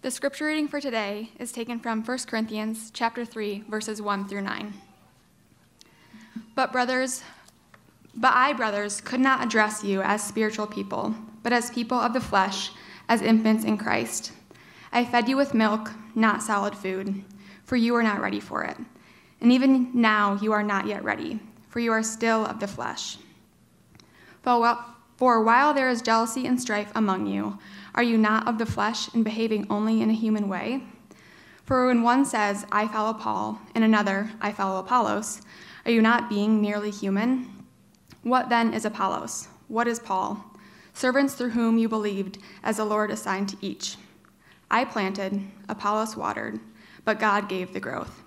The scripture reading for today is taken from 1 Corinthians chapter 3 verses 1 through 9. But brothers, but I brothers could not address you as spiritual people, but as people of the flesh, as infants in Christ. I fed you with milk, not solid food, for you are not ready for it. And even now you are not yet ready, for you are still of the flesh. For while there is jealousy and strife among you, are you not of the flesh and behaving only in a human way? For when one says, I follow Paul, and another, I follow Apollos, are you not being merely human? What then is Apollos? What is Paul? Servants through whom you believed, as the Lord assigned to each. I planted, Apollos watered, but God gave the growth.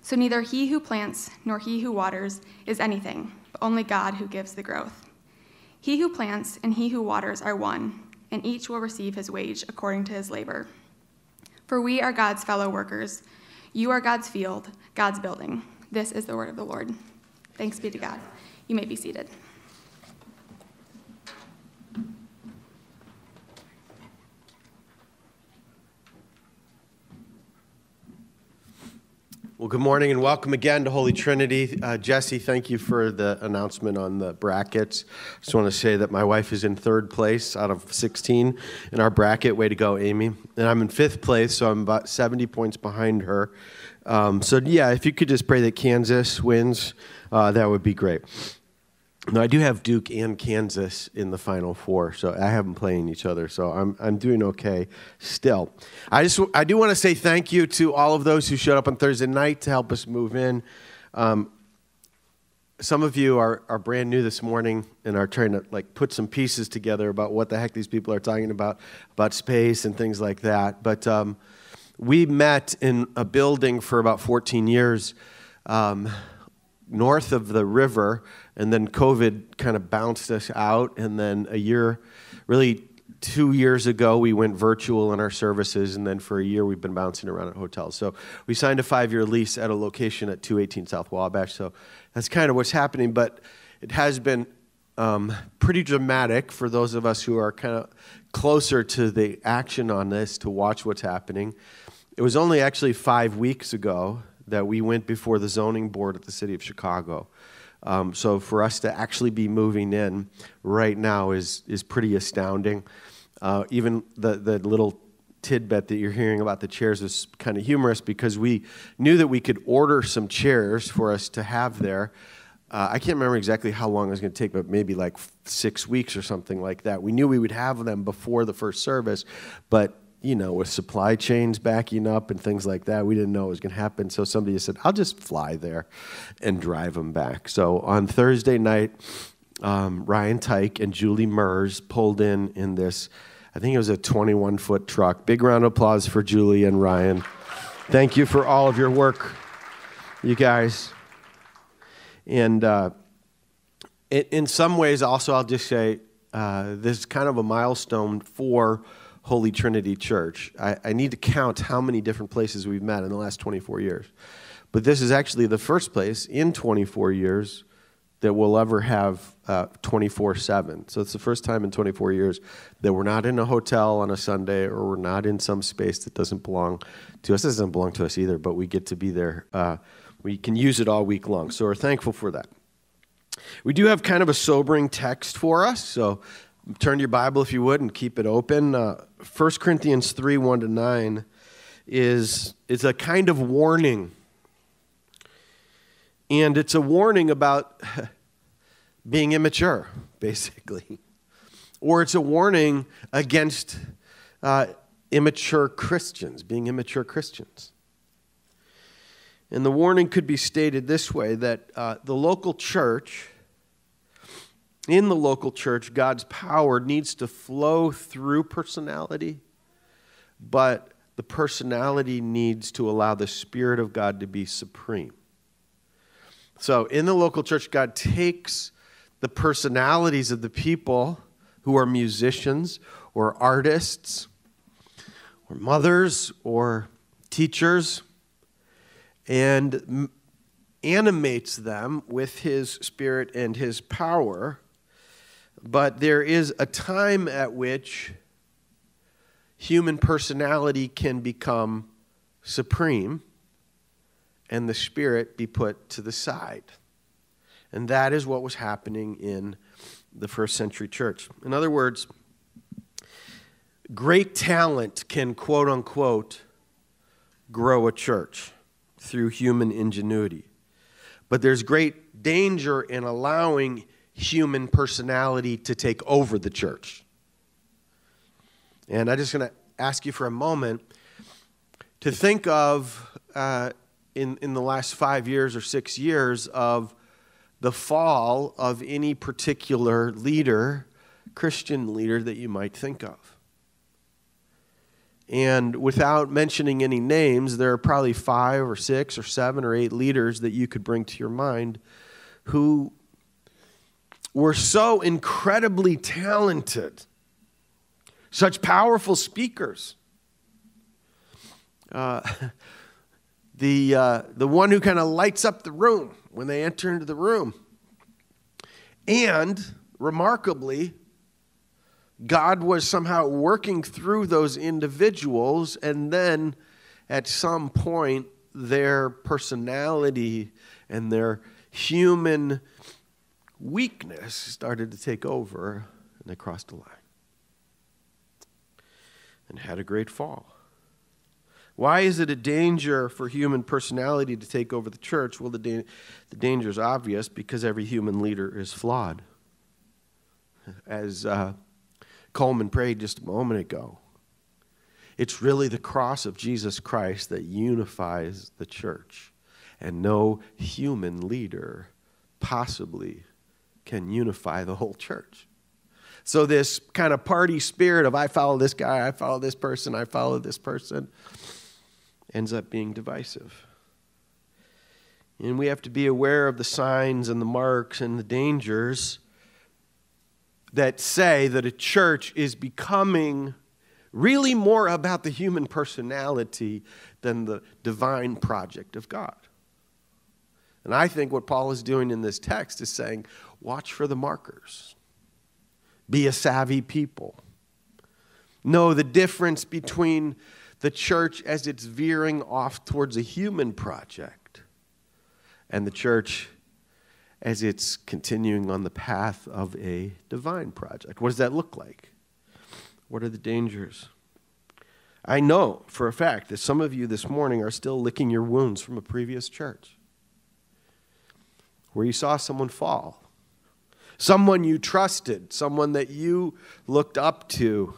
So neither he who plants nor he who waters is anything, but only God who gives the growth. He who plants and he who waters are one and each will receive his wage according to his labor. For we are God's fellow workers. You are God's field, God's building. This is the word of the Lord. Thanks be to God. You may be seated. Well, good morning and welcome again to Holy Trinity. Uh, Jesse, thank you for the announcement on the brackets. Just want to say that my wife is in third place out of 16 in our bracket. Way to go, Amy. And I'm in fifth place, so I'm about 70 points behind her. Um, so, yeah, if you could just pray that Kansas wins, uh, that would be great. No, I do have Duke and Kansas in the Final Four, so I have them playing each other. So I'm I'm doing okay still. I just I do want to say thank you to all of those who showed up on Thursday night to help us move in. Um, some of you are, are brand new this morning and are trying to like put some pieces together about what the heck these people are talking about about space and things like that. But um, we met in a building for about 14 years. Um, north of the river, and then COVID kind of bounced us out. And then a year, really two years ago, we went virtual in our services, and then for a year, we've been bouncing around at hotels. So we signed a five year lease at a location at 218 South Wabash. So that's kind of what's happening, but it has been um, pretty dramatic for those of us who are kind of closer to the action on this to watch what's happening. It was only actually five weeks ago that we went before the zoning board at the city of Chicago. Um, so for us to actually be moving in right now is is pretty astounding. Uh, even the the little tidbit that you're hearing about the chairs is kind of humorous because we knew that we could order some chairs for us to have there. Uh, I can't remember exactly how long it was going to take, but maybe like six weeks or something like that. We knew we would have them before the first service, but you know, with supply chains backing up and things like that, we didn't know it was going to happen. So somebody said, I'll just fly there and drive them back. So on Thursday night, um, Ryan Tyke and Julie Mers pulled in in this, I think it was a 21 foot truck. Big round of applause for Julie and Ryan. Thank you for all of your work, you guys. And uh, in some ways, also, I'll just say uh, this is kind of a milestone for Holy Trinity Church. I, I, need to count how many different places we've met in the last 24 years. But this is actually the first place in 24 years that we'll ever have 24 uh, 7. So it's the first time in 24 years that we're not in a hotel on a Sunday or we're not in some space that doesn't belong to us. It doesn't belong to us either, but we get to be there. Uh, we can use it all week long. So we're thankful for that. We do have kind of a sobering text for us. So turn to your Bible if you would and keep it open. Uh, 1 Corinthians 3 1 to 9 is, is a kind of warning. And it's a warning about being immature, basically. Or it's a warning against uh, immature Christians, being immature Christians. And the warning could be stated this way that uh, the local church in the local church, God's power needs to flow through personality, but the personality needs to allow the Spirit of God to be supreme. So, in the local church, God takes the personalities of the people who are musicians or artists or mothers or teachers and animates them with his spirit and his power but there is a time at which human personality can become supreme and the spirit be put to the side. And that is what was happening in the first century church. In other words, great talent can, quote unquote, grow a church through human ingenuity. But there's great danger in allowing human personality to take over the church. And I'm just going to ask you for a moment to think of, uh, in, in the last five years or six years, of the fall of any particular leader, Christian leader that you might think of. And without mentioning any names, there are probably five or six or seven or eight leaders that you could bring to your mind who were so incredibly talented, such powerful speakers. Uh, the, uh, the one who kind of lights up the room when they enter into the room. And remarkably, God was somehow working through those individuals, and then at some point, their personality and their human weakness started to take over, and they crossed the line and had a great fall. Why is it a danger for human personality to take over the church? Well, the, da- the danger is obvious because every human leader is flawed. As uh, Coleman prayed just a moment ago, it's really the cross of Jesus Christ that unifies the church, and no human leader possibly can unify the whole church. So, this kind of party spirit of I follow this guy, I follow this person, I follow this person ends up being divisive. And we have to be aware of the signs and the marks and the dangers that say that a church is becoming really more about the human personality than the divine project of God. And I think what Paul is doing in this text is saying, watch for the markers. Be a savvy people. Know the difference between the church as it's veering off towards a human project, and the church as it's continuing on the path of a divine project. What does that look like? What are the dangers? I know for a fact that some of you this morning are still licking your wounds from a previous church where you saw someone fall, someone you trusted, someone that you looked up to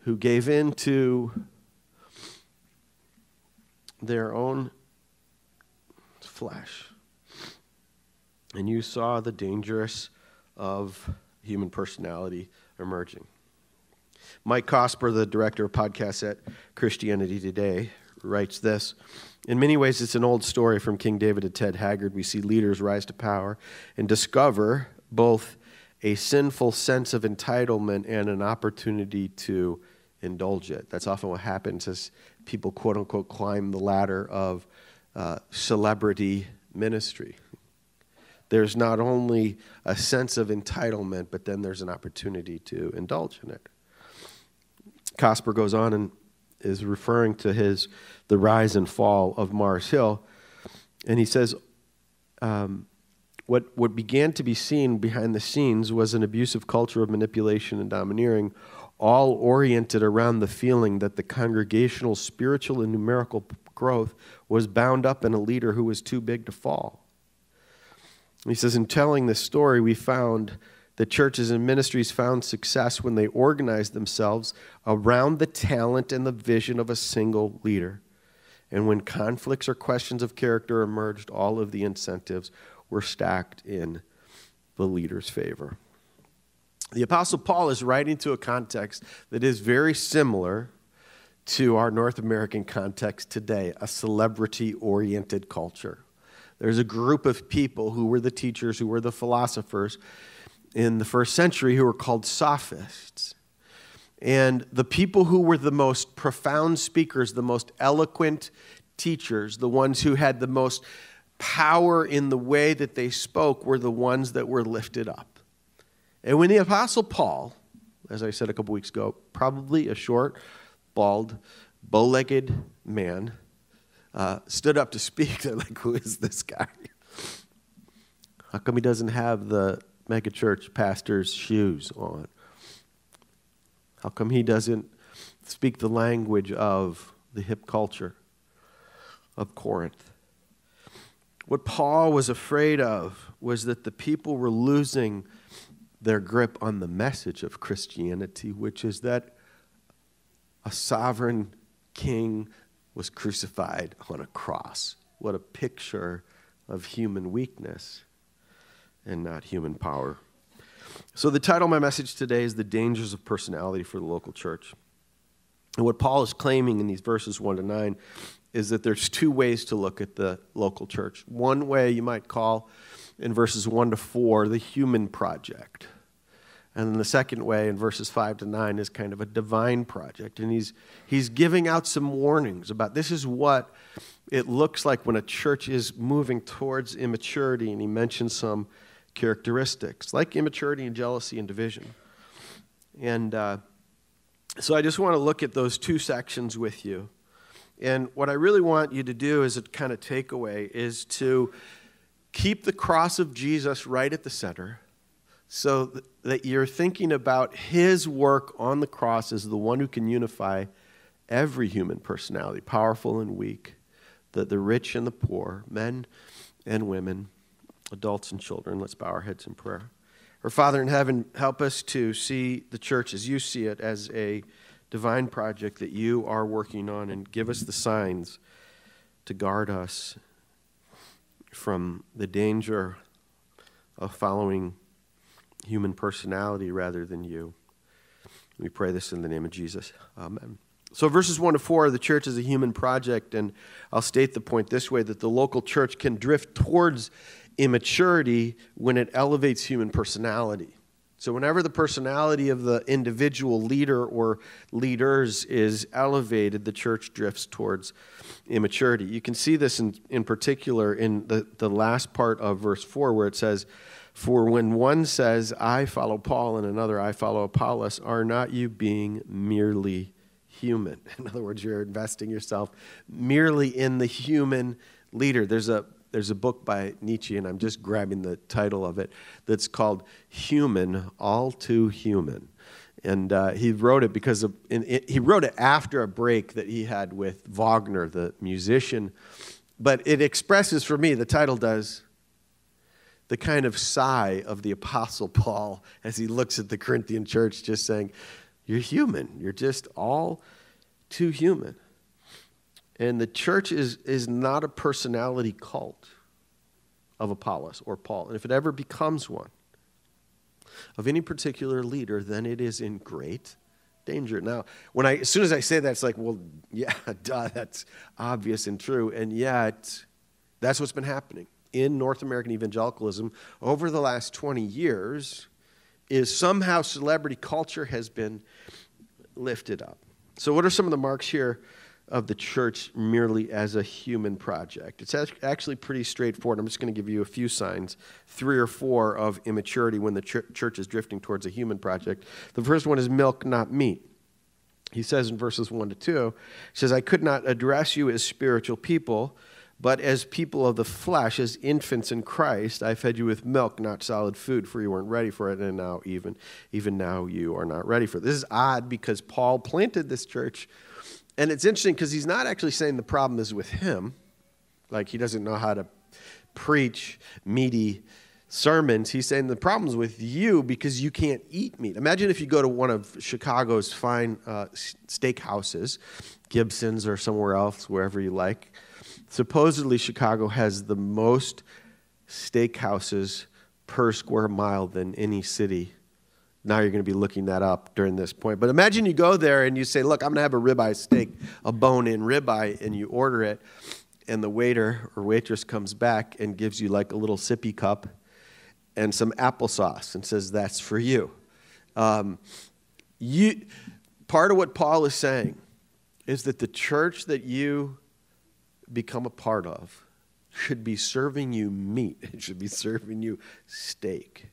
who gave in to their own flesh. And you saw the dangerous of human personality emerging. Mike Cosper, the director of podcasts at Christianity Today, writes this In many ways, it's an old story from King David to Ted Haggard. We see leaders rise to power and discover both a sinful sense of entitlement and an opportunity to indulge it. That's often what happens as people, quote unquote, climb the ladder of uh, celebrity ministry. There's not only a sense of entitlement, but then there's an opportunity to indulge in it. Cosper goes on and is referring to his the rise and fall of Mars Hill, and he says, um, what, what began to be seen behind the scenes was an abusive culture of manipulation and domineering, all oriented around the feeling that the congregational spiritual and numerical growth was bound up in a leader who was too big to fall. He says, in telling this story, we found that churches and ministries found success when they organized themselves around the talent and the vision of a single leader. And when conflicts or questions of character emerged, all of the incentives were stacked in the leader's favor. The Apostle Paul is writing to a context that is very similar to our North American context today, a celebrity oriented culture. There's a group of people who were the teachers, who were the philosophers in the first century who were called sophists. And the people who were the most profound speakers, the most eloquent teachers, the ones who had the most power in the way that they spoke, were the ones that were lifted up. And when the Apostle Paul, as I said a couple weeks ago, probably a short, bald, bow legged man, uh, stood up to speak. They're like, who is this guy? How come he doesn't have the megachurch pastor's shoes on? How come he doesn't speak the language of the hip culture of Corinth? What Paul was afraid of was that the people were losing their grip on the message of Christianity, which is that a sovereign king was crucified on a cross. What a picture of human weakness and not human power. So, the title of my message today is The Dangers of Personality for the Local Church. And what Paul is claiming in these verses 1 to 9 is that there's two ways to look at the local church. One way you might call in verses 1 to 4 the human project. And then the second way in verses 5 to 9 is kind of a divine project. And he's, he's giving out some warnings about this is what it looks like when a church is moving towards immaturity. And he mentions some characteristics like immaturity and jealousy and division. And uh, so I just want to look at those two sections with you. And what I really want you to do as a kind of takeaway is to keep the cross of Jesus right at the center so that you're thinking about his work on the cross as the one who can unify every human personality, powerful and weak, the, the rich and the poor, men and women, adults and children. Let's bow our heads in prayer. Our Father in heaven, help us to see the church as you see it, as a divine project that you are working on and give us the signs to guard us from the danger of following human personality rather than you. We pray this in the name of Jesus. Amen. So, verses 1 to 4, the church is a human project, and I'll state the point this way that the local church can drift towards immaturity when it elevates human personality. So, whenever the personality of the individual leader or leaders is elevated, the church drifts towards immaturity. You can see this in, in particular in the, the last part of verse 4, where it says, For when one says, I follow Paul, and another, I follow Apollos, are not you being merely human? In other words, you're investing yourself merely in the human leader. There's a there's a book by Nietzsche, and I'm just grabbing the title of it, that's called Human, All Too Human. And uh, he wrote it because of, he wrote it after a break that he had with Wagner, the musician. But it expresses for me, the title does, the kind of sigh of the Apostle Paul as he looks at the Corinthian church, just saying, You're human. You're just all too human. And the church is, is not a personality cult of Apollos or Paul. And if it ever becomes one of any particular leader, then it is in great danger. Now, when I, as soon as I say that, it's like, well, yeah, duh, that's obvious and true. And yet, that's what's been happening in North American evangelicalism over the last 20 years is somehow celebrity culture has been lifted up. So, what are some of the marks here of the church merely as a human project. It's actually pretty straightforward. I'm just going to give you a few signs, three or four of immaturity when the church is drifting towards a human project. The first one is milk, not meat. He says in verses 1 to 2, he says, I could not address you as spiritual people, but as people of the flesh, as infants in Christ, I fed you with milk, not solid food, for you weren't ready for it, and now even, even now you are not ready for it. This is odd because Paul planted this church and it's interesting because he's not actually saying the problem is with him, like he doesn't know how to preach meaty sermons. He's saying the problem's with you because you can't eat meat. Imagine if you go to one of Chicago's fine uh, steakhouses, Gibson's or somewhere else, wherever you like. Supposedly, Chicago has the most steakhouses per square mile than any city now you're going to be looking that up during this point. But imagine you go there and you say, Look, I'm going to have a ribeye steak, a bone in ribeye, and you order it, and the waiter or waitress comes back and gives you like a little sippy cup and some applesauce and says, That's for you. Um, you. Part of what Paul is saying is that the church that you become a part of should be serving you meat, it should be serving you steak.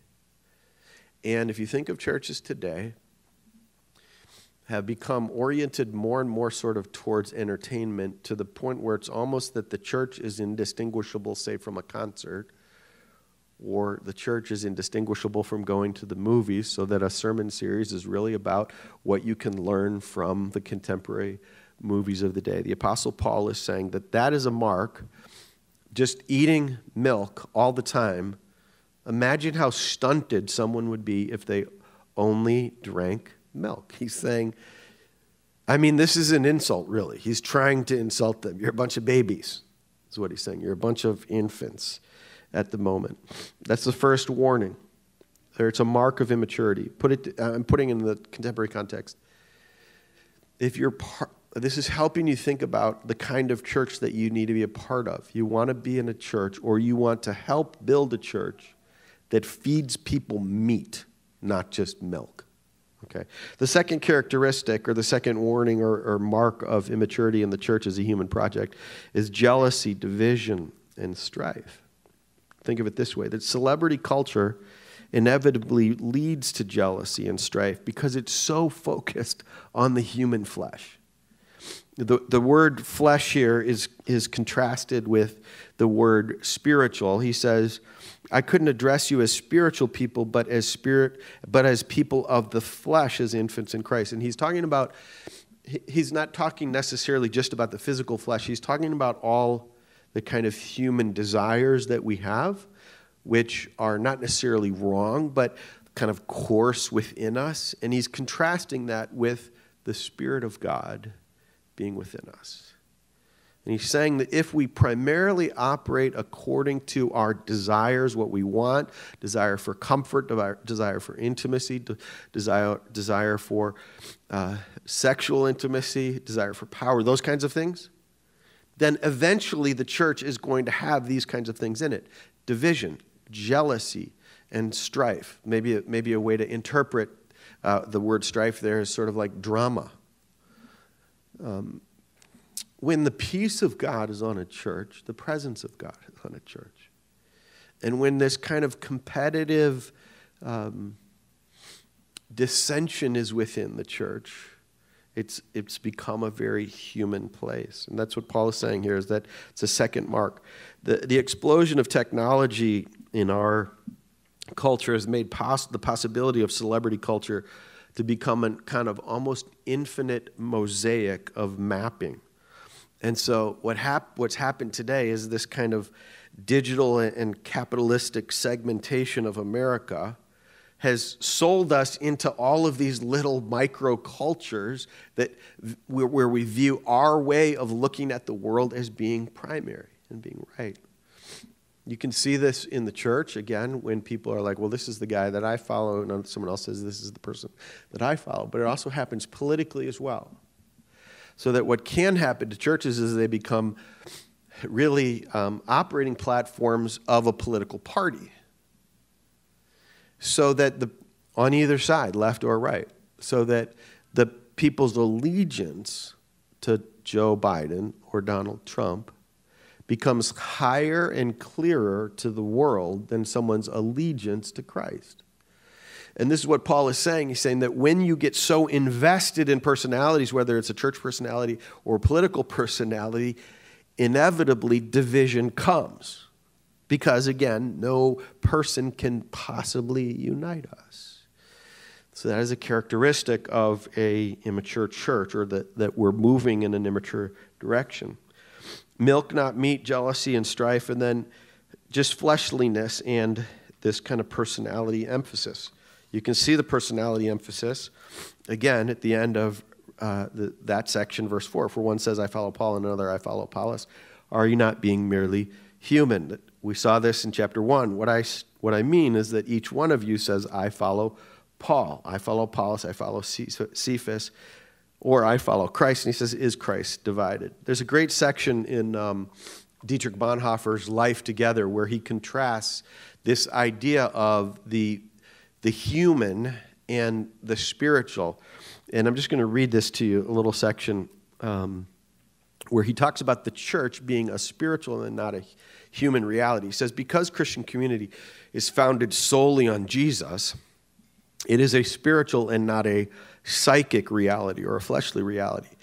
And if you think of churches today, have become oriented more and more sort of towards entertainment to the point where it's almost that the church is indistinguishable, say, from a concert, or the church is indistinguishable from going to the movies, so that a sermon series is really about what you can learn from the contemporary movies of the day. The Apostle Paul is saying that that is a mark, just eating milk all the time. Imagine how stunted someone would be if they only drank milk. He's saying, I mean, this is an insult, really. He's trying to insult them. You're a bunch of babies, is what he's saying. You're a bunch of infants at the moment. That's the first warning. It's a mark of immaturity. Put it, I'm putting it in the contemporary context. If you're part, this is helping you think about the kind of church that you need to be a part of. You want to be in a church, or you want to help build a church that feeds people meat, not just milk. Okay. The second characteristic, or the second warning or, or, mark of immaturity in the church as a human project, is jealousy, division, and strife. Think of it this way that celebrity culture inevitably leads to jealousy and strife because it's so focused on the human flesh. The, the word flesh here is, is contrasted with the word spiritual. He says, I couldn't address you as spiritual people, but as spirit, but as people of the flesh, as infants in Christ. And he's talking about, he's not talking necessarily just about the physical flesh. He's talking about all the kind of human desires that we have, which are not necessarily wrong, but kind of coarse within us. And he's contrasting that with the Spirit of God being within us. And he's saying that if we primarily operate according to our desires, what we want, desire for comfort, desire for intimacy, desire, desire for uh, sexual intimacy, desire for power, those kinds of things, then eventually the church is going to have these kinds of things in it division, jealousy, and strife. Maybe, maybe a way to interpret uh, the word strife there is sort of like drama. Um, when the peace of God is on a church, the presence of God is on a church. And when this kind of competitive um, dissension is within the church, it's, it's become a very human place. And that's what Paul is saying here is that it's a second mark. The, the explosion of technology in our culture has made the possibility of celebrity culture to become a kind of almost infinite mosaic of mapping and so, what hap- what's happened today is this kind of digital and capitalistic segmentation of America has sold us into all of these little micro cultures that where we view our way of looking at the world as being primary and being right. You can see this in the church again when people are like, well, this is the guy that I follow, and someone else says, this is the person that I follow. But it also happens politically as well. So that what can happen to churches is they become really um, operating platforms of a political party. So that the, on either side, left or right, so that the people's allegiance to Joe Biden or Donald Trump becomes higher and clearer to the world than someone's allegiance to Christ. And this is what Paul is saying. He's saying that when you get so invested in personalities, whether it's a church personality or a political personality, inevitably division comes. Because again, no person can possibly unite us. So that is a characteristic of a immature church, or that, that we're moving in an immature direction. Milk, not meat, jealousy and strife, and then just fleshliness and this kind of personality emphasis. You can see the personality emphasis again at the end of uh, the, that section, verse 4. For one says, I follow Paul, and another, I follow Apollos. Are you not being merely human? We saw this in chapter 1. What I, what I mean is that each one of you says, I follow Paul, I follow Apollos, I follow Cephas, or I follow Christ. And he says, Is Christ divided? There's a great section in um, Dietrich Bonhoeffer's Life Together where he contrasts this idea of the the human and the spiritual. And I'm just going to read this to you, a little section um, where he talks about the church being a spiritual and not a human reality. He says, Because Christian community is founded solely on Jesus, It is a spiritual and not a psychic reality or a fleshly reality.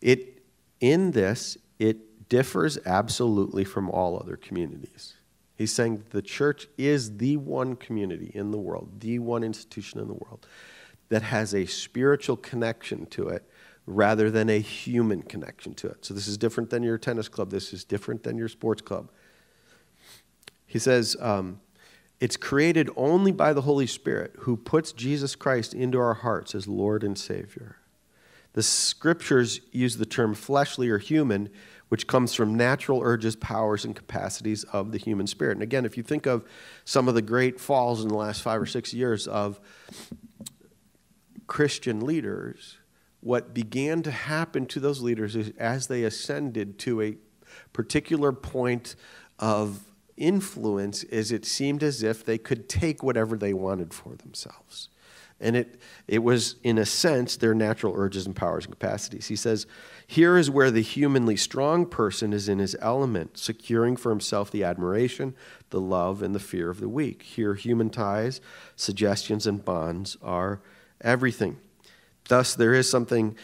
It, in this, it differs absolutely from all other communities. He's saying the church is the one community in the world, the one institution in the world that has a spiritual connection to it rather than a human connection to it. So this is different than your tennis club. This is different than your sports club. He says, um, it's created only by the Holy Spirit who puts Jesus Christ into our hearts as Lord and Savior. The scriptures use the term fleshly or human which comes from natural urges, powers, and capacities of the human spirit. And again, if you think of some of the great falls in the last five or six years of Christian leaders, what began to happen to those leaders is as they ascended to a particular point of influence, is it seemed as if they could take whatever they wanted for themselves. And it, it was, in a sense, their natural urges and powers and capacities. He says, Here is where the humanly strong person is in his element, securing for himself the admiration, the love, and the fear of the weak. Here, human ties, suggestions, and bonds are everything. Thus, there is something,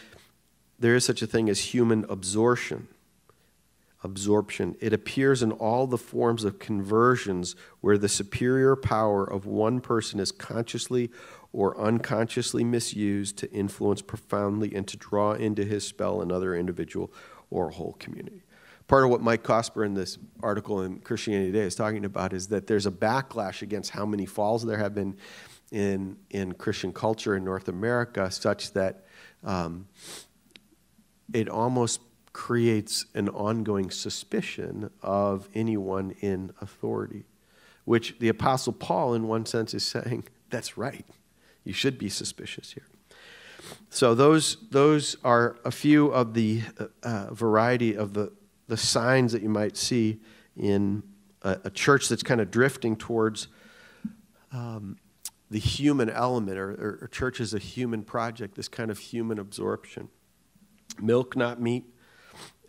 there is such a thing as human absorption. Absorption. It appears in all the forms of conversions where the superior power of one person is consciously or unconsciously misused to influence profoundly and to draw into his spell another individual or a whole community. Part of what Mike Cosper in this article in Christianity Today is talking about is that there's a backlash against how many falls there have been in, in Christian culture in North America, such that um, it almost creates an ongoing suspicion of anyone in authority, which the Apostle Paul, in one sense, is saying that's right. You should be suspicious here. So those those are a few of the uh, uh, variety of the the signs that you might see in a, a church that's kind of drifting towards um, the human element, or, or, or church is a human project, this kind of human absorption. Milk, not meat,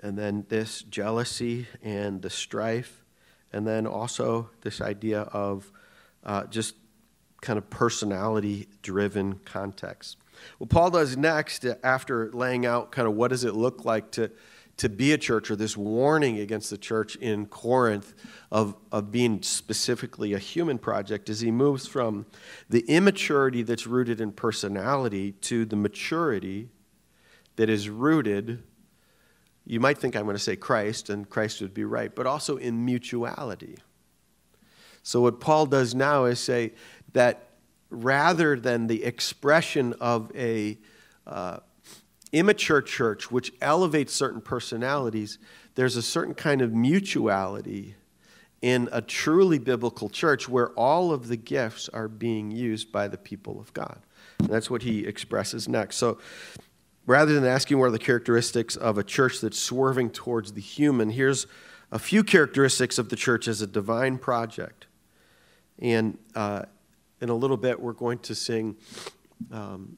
and then this jealousy and the strife, and then also this idea of uh, just kind of personality driven context. What Paul does next, after laying out kind of what does it look like to, to be a church, or this warning against the church in Corinth of, of being specifically a human project, is he moves from the immaturity that's rooted in personality to the maturity that is rooted. You might think I'm going to say Christ, and Christ would be right, but also in mutuality. So, what Paul does now is say, that rather than the expression of a uh, immature church which elevates certain personalities there's a certain kind of mutuality in a truly biblical church where all of the gifts are being used by the people of god and that's what he expresses next so rather than asking what are the characteristics of a church that's swerving towards the human here's a few characteristics of the church as a divine project and uh, in a little bit, we're going to sing. Um,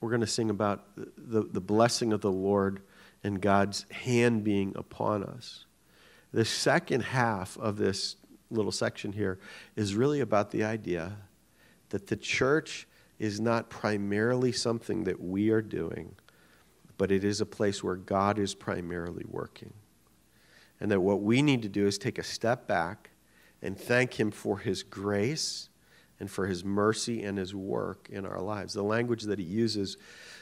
we're going to sing about the, the blessing of the Lord and God's hand being upon us. The second half of this little section here is really about the idea that the church is not primarily something that we are doing, but it is a place where God is primarily working. And that what we need to do is take a step back and thank Him for His grace and for his mercy and his work in our lives. The language that he uses,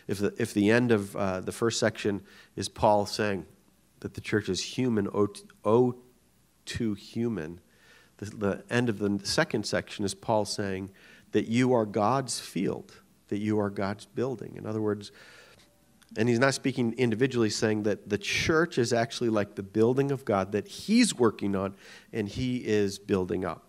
if the, if the end of uh, the first section is Paul saying that the church is human, oh, to human, the, the end of the second section is Paul saying that you are God's field, that you are God's building. In other words, and he's not speaking individually, saying that the church is actually like the building of God that he's working on and he is building up.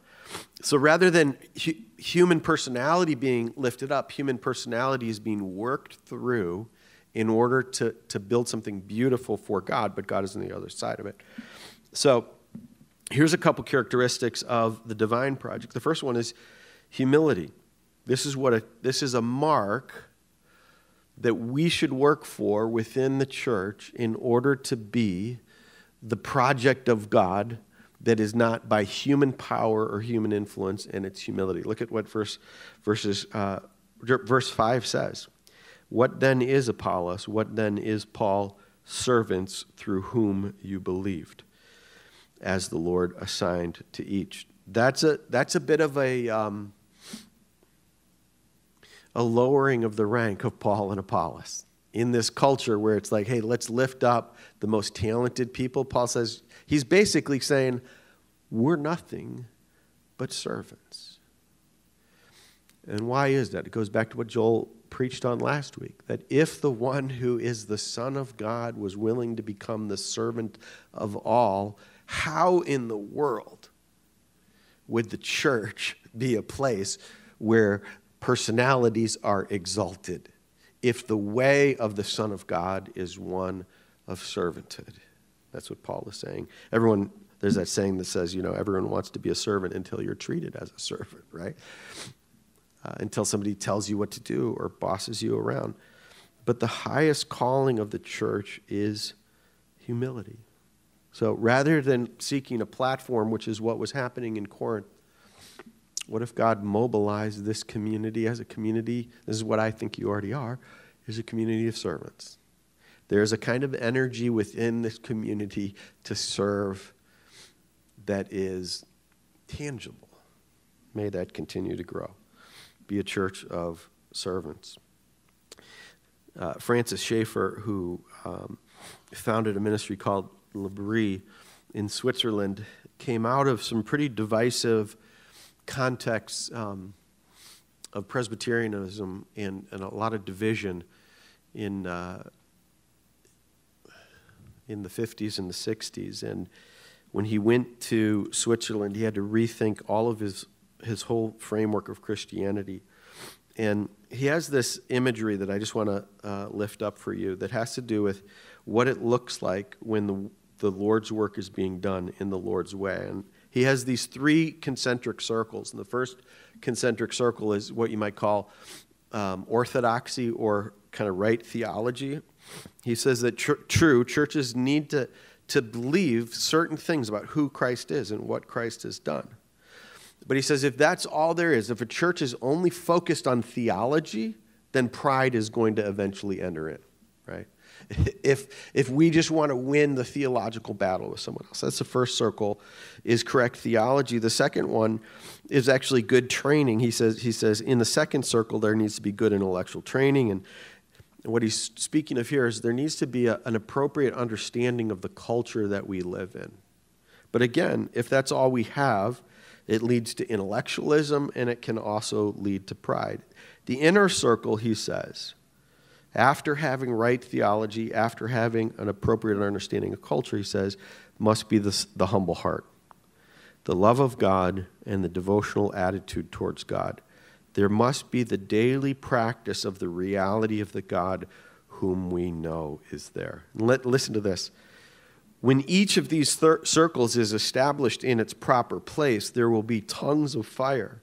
So rather than hu- human personality being lifted up, human personality is being worked through in order to, to build something beautiful for God, but God is on the other side of it. So here's a couple characteristics of the divine project. The first one is humility. This is what a, this is a mark that we should work for within the church in order to be the project of God that is not by human power or human influence, and it's humility. Look at what verse, verses uh, verse 5 says, What then is Apollos? What then is Paul? Servants through whom you believed, as the Lord assigned to each. That's a, that's a bit of a, um, a lowering of the rank of Paul and Apollos. In this culture where it's like, hey, let's lift up the most talented people, Paul says, he's basically saying, we're nothing but servants. And why is that? It goes back to what Joel preached on last week that if the one who is the Son of God was willing to become the servant of all, how in the world would the church be a place where personalities are exalted if the way of the Son of God is one of servanthood? That's what Paul is saying. Everyone there's that saying that says, you know, everyone wants to be a servant until you're treated as a servant, right? Uh, until somebody tells you what to do or bosses you around. But the highest calling of the church is humility. So rather than seeking a platform, which is what was happening in Corinth, what if God mobilized this community as a community? This is what I think you already are, is a community of servants. There's a kind of energy within this community to serve that is tangible. May that continue to grow. Be a church of servants. Uh, Francis Schaeffer, who um, founded a ministry called L'Abri in Switzerland, came out of some pretty divisive contexts um, of Presbyterianism and, and, a lot of division in, uh, in the 50s and the 60s. And when he went to Switzerland, he had to rethink all of his, his whole framework of Christianity. And he has this imagery that I just want to uh, lift up for you that has to do with what it looks like when the, the Lord's work is being done in the Lord's way. And he has these three concentric circles. And the first concentric circle is what you might call um, orthodoxy or kind of right theology. He says that tr- true, churches need to to believe certain things about who Christ is and what Christ has done. But he says if that's all there is, if a church is only focused on theology, then pride is going to eventually enter in, right? If, if we just want to win the theological battle with someone else. That's the first circle, is correct theology. The second one is actually good training. He says, he says in the second circle, there needs to be good intellectual training and, what he's speaking of here is there needs to be a, an appropriate understanding of the culture that we live in. But again, if that's all we have, it leads to intellectualism and it can also lead to pride. The inner circle, he says, after having right theology, after having an appropriate understanding of culture, he says, must be the, the humble heart, the love of God, and the devotional attitude towards God. There must be the daily practice of the reality of the God whom we know is there. Let, listen to this. When each of these thir- circles is established in its proper place, there will be tongues of fire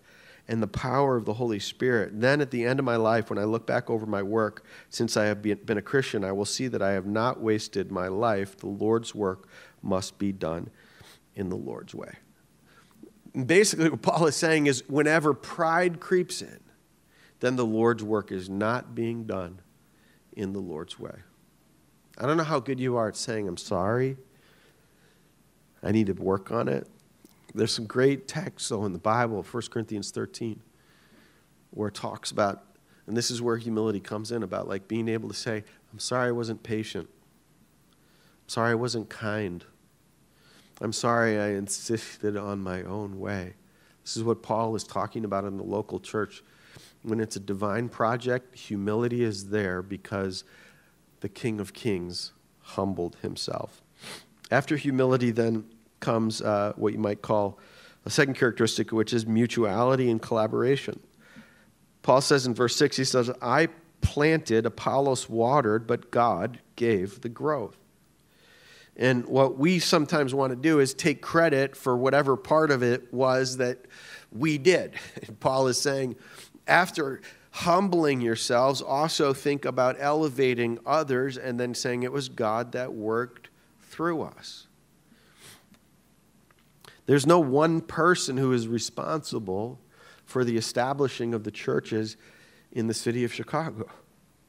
and the power of the Holy Spirit. Then at the end of my life, when I look back over my work since I have been a Christian, I will see that I have not wasted my life. The Lord's work must be done in the Lord's way basically, what Paul is saying is whenever pride creeps in, then the Lord's work is not being done in the Lord's way. I don't know how good you are at saying, I'm sorry. I need to work on it. There's some great texts, though, in the Bible, 1 Corinthians 13, where it talks about, and this is where humility comes in, about like being able to say, I'm sorry I wasn't patient. I'm sorry I wasn't kind. I'm sorry I insisted on my own way. This is what Paul is talking about in the local church. When it's a divine project, humility is there because the King of Kings humbled himself. After humility, then comes uh, what you might call a second characteristic, which is mutuality and collaboration. Paul says in verse 6, he says, I planted, Apollos watered, but God gave the growth. And what we sometimes want to do is take credit for whatever part of it was that we did. And Paul is saying, after humbling yourselves, also think about elevating others and then saying it was God that worked through us. There's no one person who is responsible for the establishing of the churches in the city of Chicago.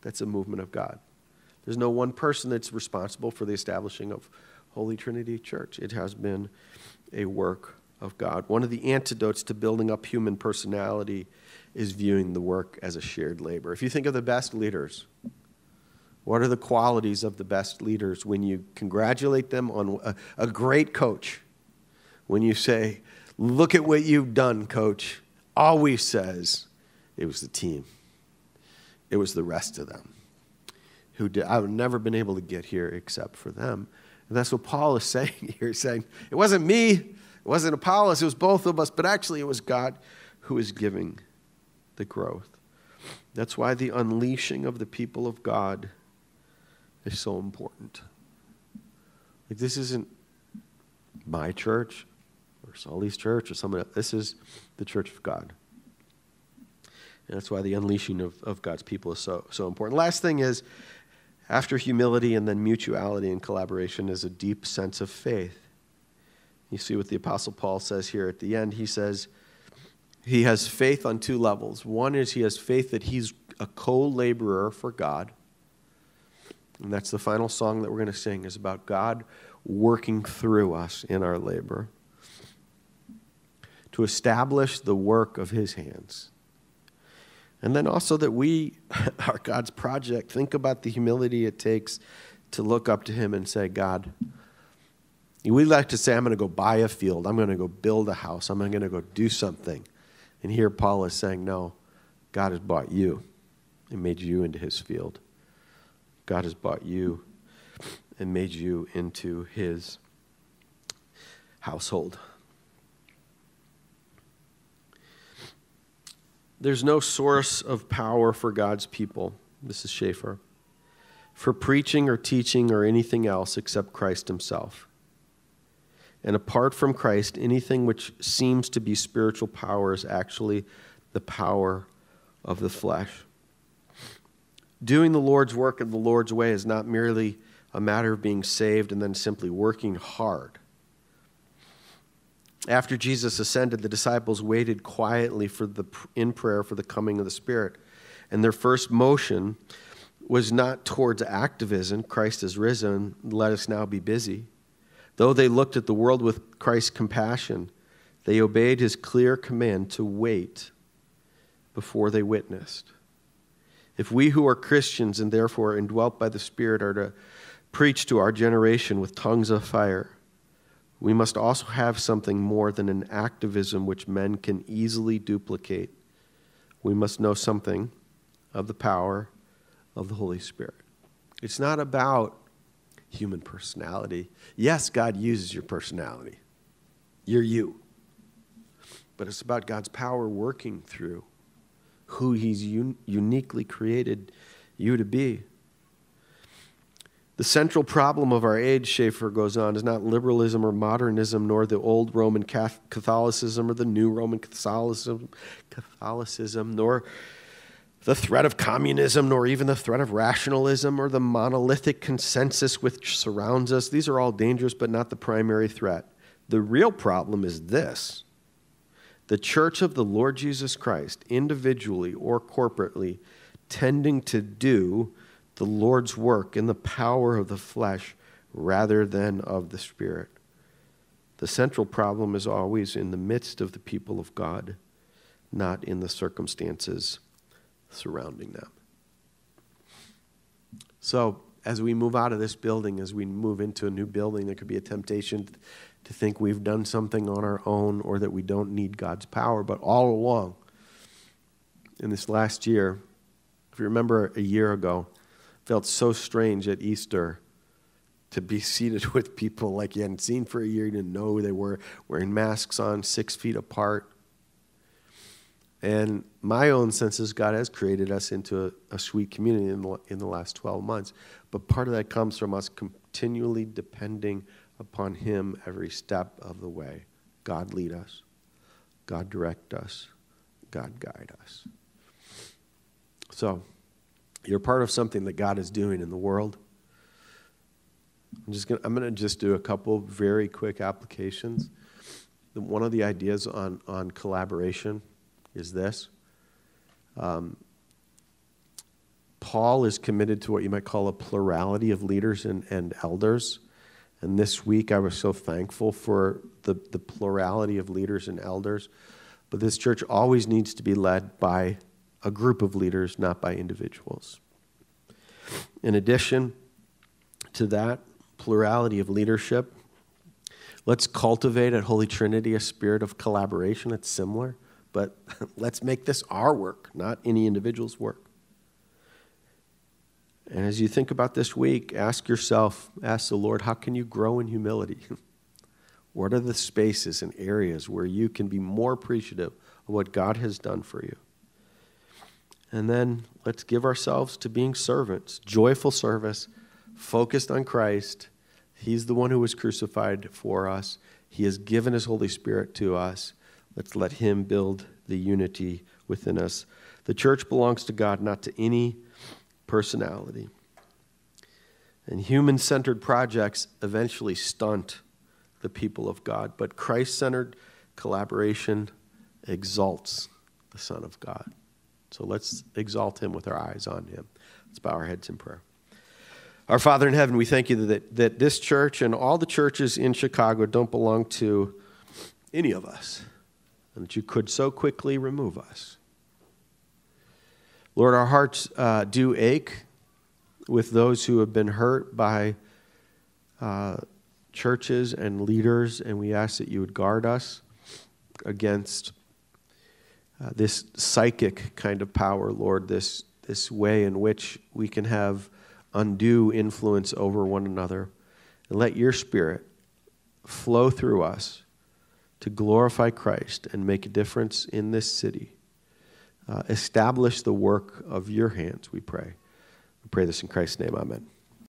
That's a movement of God. There's no one person that's responsible for the establishing of Holy Trinity Church. It has been a work of God. One of the antidotes to building up human personality is viewing the work as a shared labor. If you think of the best leaders, what are the qualities of the best leaders when you congratulate them on a, a great coach? When you say, Look at what you've done, coach, always says, It was the team, it was the rest of them who did. I've never been able to get here except for them. And that's what Paul is saying here. Saying, It wasn't me, it wasn't Apollos, it was both of us, but actually it was God who is giving the growth. That's why the unleashing of the people of God is so important. Like, this isn't my church or Sully's church or someone else. This is the church of God. And that's why the unleashing of, of God's people is so, so important. Last thing is, after humility and then mutuality and collaboration is a deep sense of faith. You see what the Apostle Paul says here at the end. He says, he has faith on two levels. One is he has faith that he's a co laborer for God. And that's the final song that we're going to sing is about God working through us in our labor to establish the work of his hands. And then also that we are God's project. Think about the humility it takes to look up to him and say, God, we like to say, I'm going to go buy a field, I'm going to go build a house, I'm going to go do something. And here Paul is saying, No, God has bought you and made you into his field. God has bought you and made you into his household. There's no source of power for God's people. Mrs. Schaeffer, For preaching or teaching or anything else except Christ himself. And apart from Christ, anything which seems to be spiritual power is actually the power of the flesh. Doing the Lord's work in the Lord's way is not merely a matter of being saved and then simply working hard. After Jesus ascended, the disciples waited quietly for the, in prayer for the coming of the Spirit. And their first motion was not towards activism Christ has risen, let us now be busy. Though they looked at the world with Christ's compassion, they obeyed his clear command to wait before they witnessed. If we who are Christians and therefore indwelt by the Spirit are to preach to our generation with tongues of fire, we must also have something more than an activism which men can easily duplicate. We must know something of the power of the Holy Spirit. It's not about human personality. Yes, God uses your personality. You're you. But it's about God's power working through who He's un- uniquely created you to be. The central problem of our age, Schaeffer goes on, is not liberalism or modernism, nor the old Roman Catholicism or the new Roman Catholicism, Catholicism nor the threat of communism, nor even the threat of rationalism or the monolithic consensus which surrounds us. These are all dangerous, but not the primary threat. The real problem is this the church of the Lord Jesus Christ, individually or corporately, tending to do the Lord's work in the power of the flesh rather than of the Spirit. The central problem is always in the midst of the people of God, not in the circumstances surrounding them. So, as we move out of this building, as we move into a new building, there could be a temptation to think we've done something on our own or that we don't need God's power. But all along, in this last year, if you remember a year ago, felt so strange at Easter to be seated with people like you hadn't seen for a year, you didn't know who they were, wearing masks on, six feet apart. And my own sense is God has created us into a, a sweet community in the, in the last 12 months. But part of that comes from us continually depending upon Him every step of the way. God lead us, God direct us, God guide us. So, you're part of something that God is doing in the world. I'm just gonna, I'm going to just do a couple very quick applications. One of the ideas on, on collaboration is this. Um, Paul is committed to what you might call a plurality of leaders and, and elders. And this week, I was so thankful for the, the plurality of leaders and elders. But this church always needs to be led by a group of leaders, not by individuals. In addition to that plurality of leadership, let's cultivate at Holy Trinity a spirit of collaboration. It's similar, but let's make this our work, not any individual's work. And as you think about this week, ask yourself, ask the Lord, how can you grow in humility? what are the spaces and areas where you can be more appreciative of what God has done for you? And then let's give ourselves to being servants, joyful service, focused on Christ. He's the one who was crucified for us. He has given his Holy Spirit to us. Let's let him build the unity within us. The church belongs to God, not to any personality. And human centered projects eventually stunt the people of God, but Christ centered collaboration exalts the Son of God. So let's exalt him with our eyes on him. Let's bow our heads in prayer. Our Father in heaven, we thank you that, that this church and all the churches in Chicago don't belong to any of us, and that you could so quickly remove us. Lord, our hearts uh, do ache with those who have been hurt by uh, churches and leaders, and we ask that you would guard us against uh, this psychic kind of power, Lord, this, this way in which we can have undue influence over one another. And let your spirit flow through us to glorify Christ and make a difference in this city. Uh, establish the work of your hands, we pray. We pray this in Christ's name. Amen.